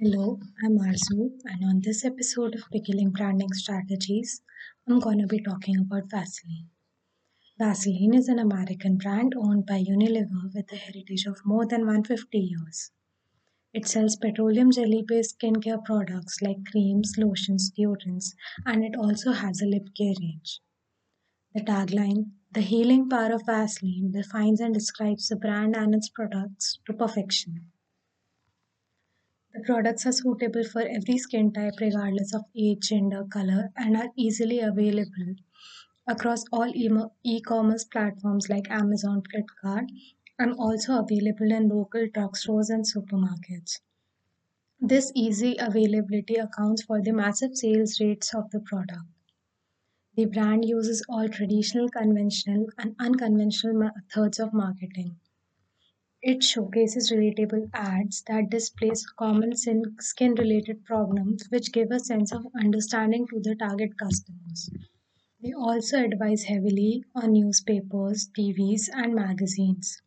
Hello, I'm Arzu, and on this episode of Pickling Branding Strategies, I'm going to be talking about Vaseline. Vaseline is an American brand owned by Unilever with a heritage of more than 150 years. It sells petroleum jelly based skincare products like creams, lotions, deodorants, and it also has a lip care range. The tagline, The Healing Power of Vaseline, defines and describes the brand and its products to perfection. The products are suitable for every skin type, regardless of age, gender, color, and are easily available across all e commerce platforms like Amazon, Flipkart, and also available in local drugstores and supermarkets. This easy availability accounts for the massive sales rates of the product. The brand uses all traditional, conventional, and unconventional methods of marketing. It showcases relatable ads that displays common skin related problems which give a sense of understanding to the target customers. They also advise heavily on newspapers, TVs, and magazines.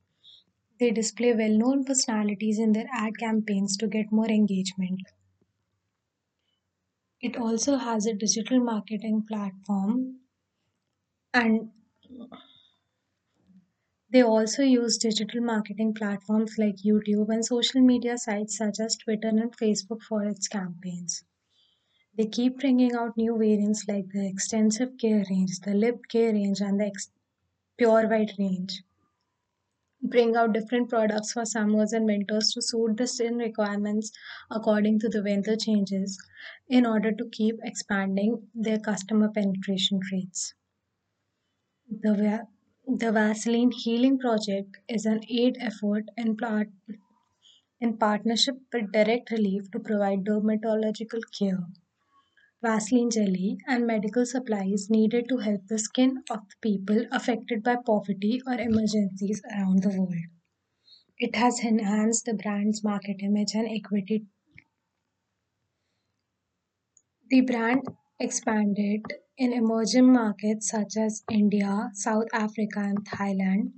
They display well known personalities in their ad campaigns to get more engagement. It also has a digital marketing platform and they also use digital marketing platforms like YouTube and social media sites such as Twitter and Facebook for its campaigns. They keep bringing out new variants like the extensive care range, the lip care range, and the ex- pure white range. Bring out different products for summers and winters to suit the skin requirements according to the weather changes in order to keep expanding their customer penetration rates. The the Vaseline Healing Project is an aid effort in, part, in partnership with Direct Relief to provide dermatological care, Vaseline jelly, and medical supplies needed to help the skin of the people affected by poverty or emergencies around the world. It has enhanced the brand's market image and equity. The brand expanded in emerging markets such as India, South Africa, and Thailand.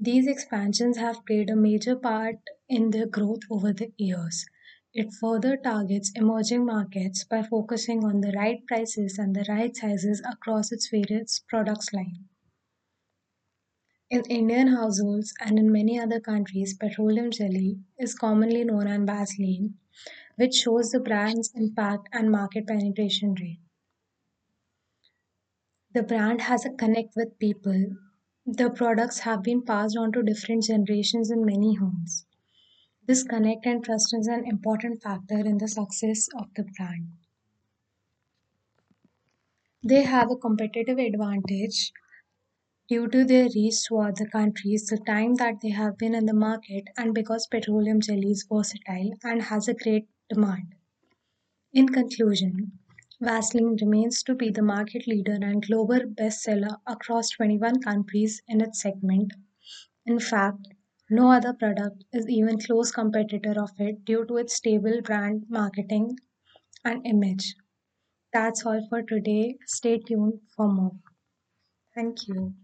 These expansions have played a major part in their growth over the years. It further targets emerging markets by focusing on the right prices and the right sizes across its various products line. In Indian households and in many other countries, petroleum jelly is commonly known as Vaseline, which shows the brand's impact and market penetration rate. The brand has a connect with people. The products have been passed on to different generations in many homes. This connect and trust is an important factor in the success of the brand. They have a competitive advantage due to their reach to other countries, the time that they have been in the market, and because petroleum jelly is versatile and has a great demand. In conclusion, Vaseline remains to be the market leader and global bestseller across 21 countries in its segment. In fact, no other product is even close competitor of it due to its stable brand marketing and image. That's all for today. Stay tuned for more. Thank you.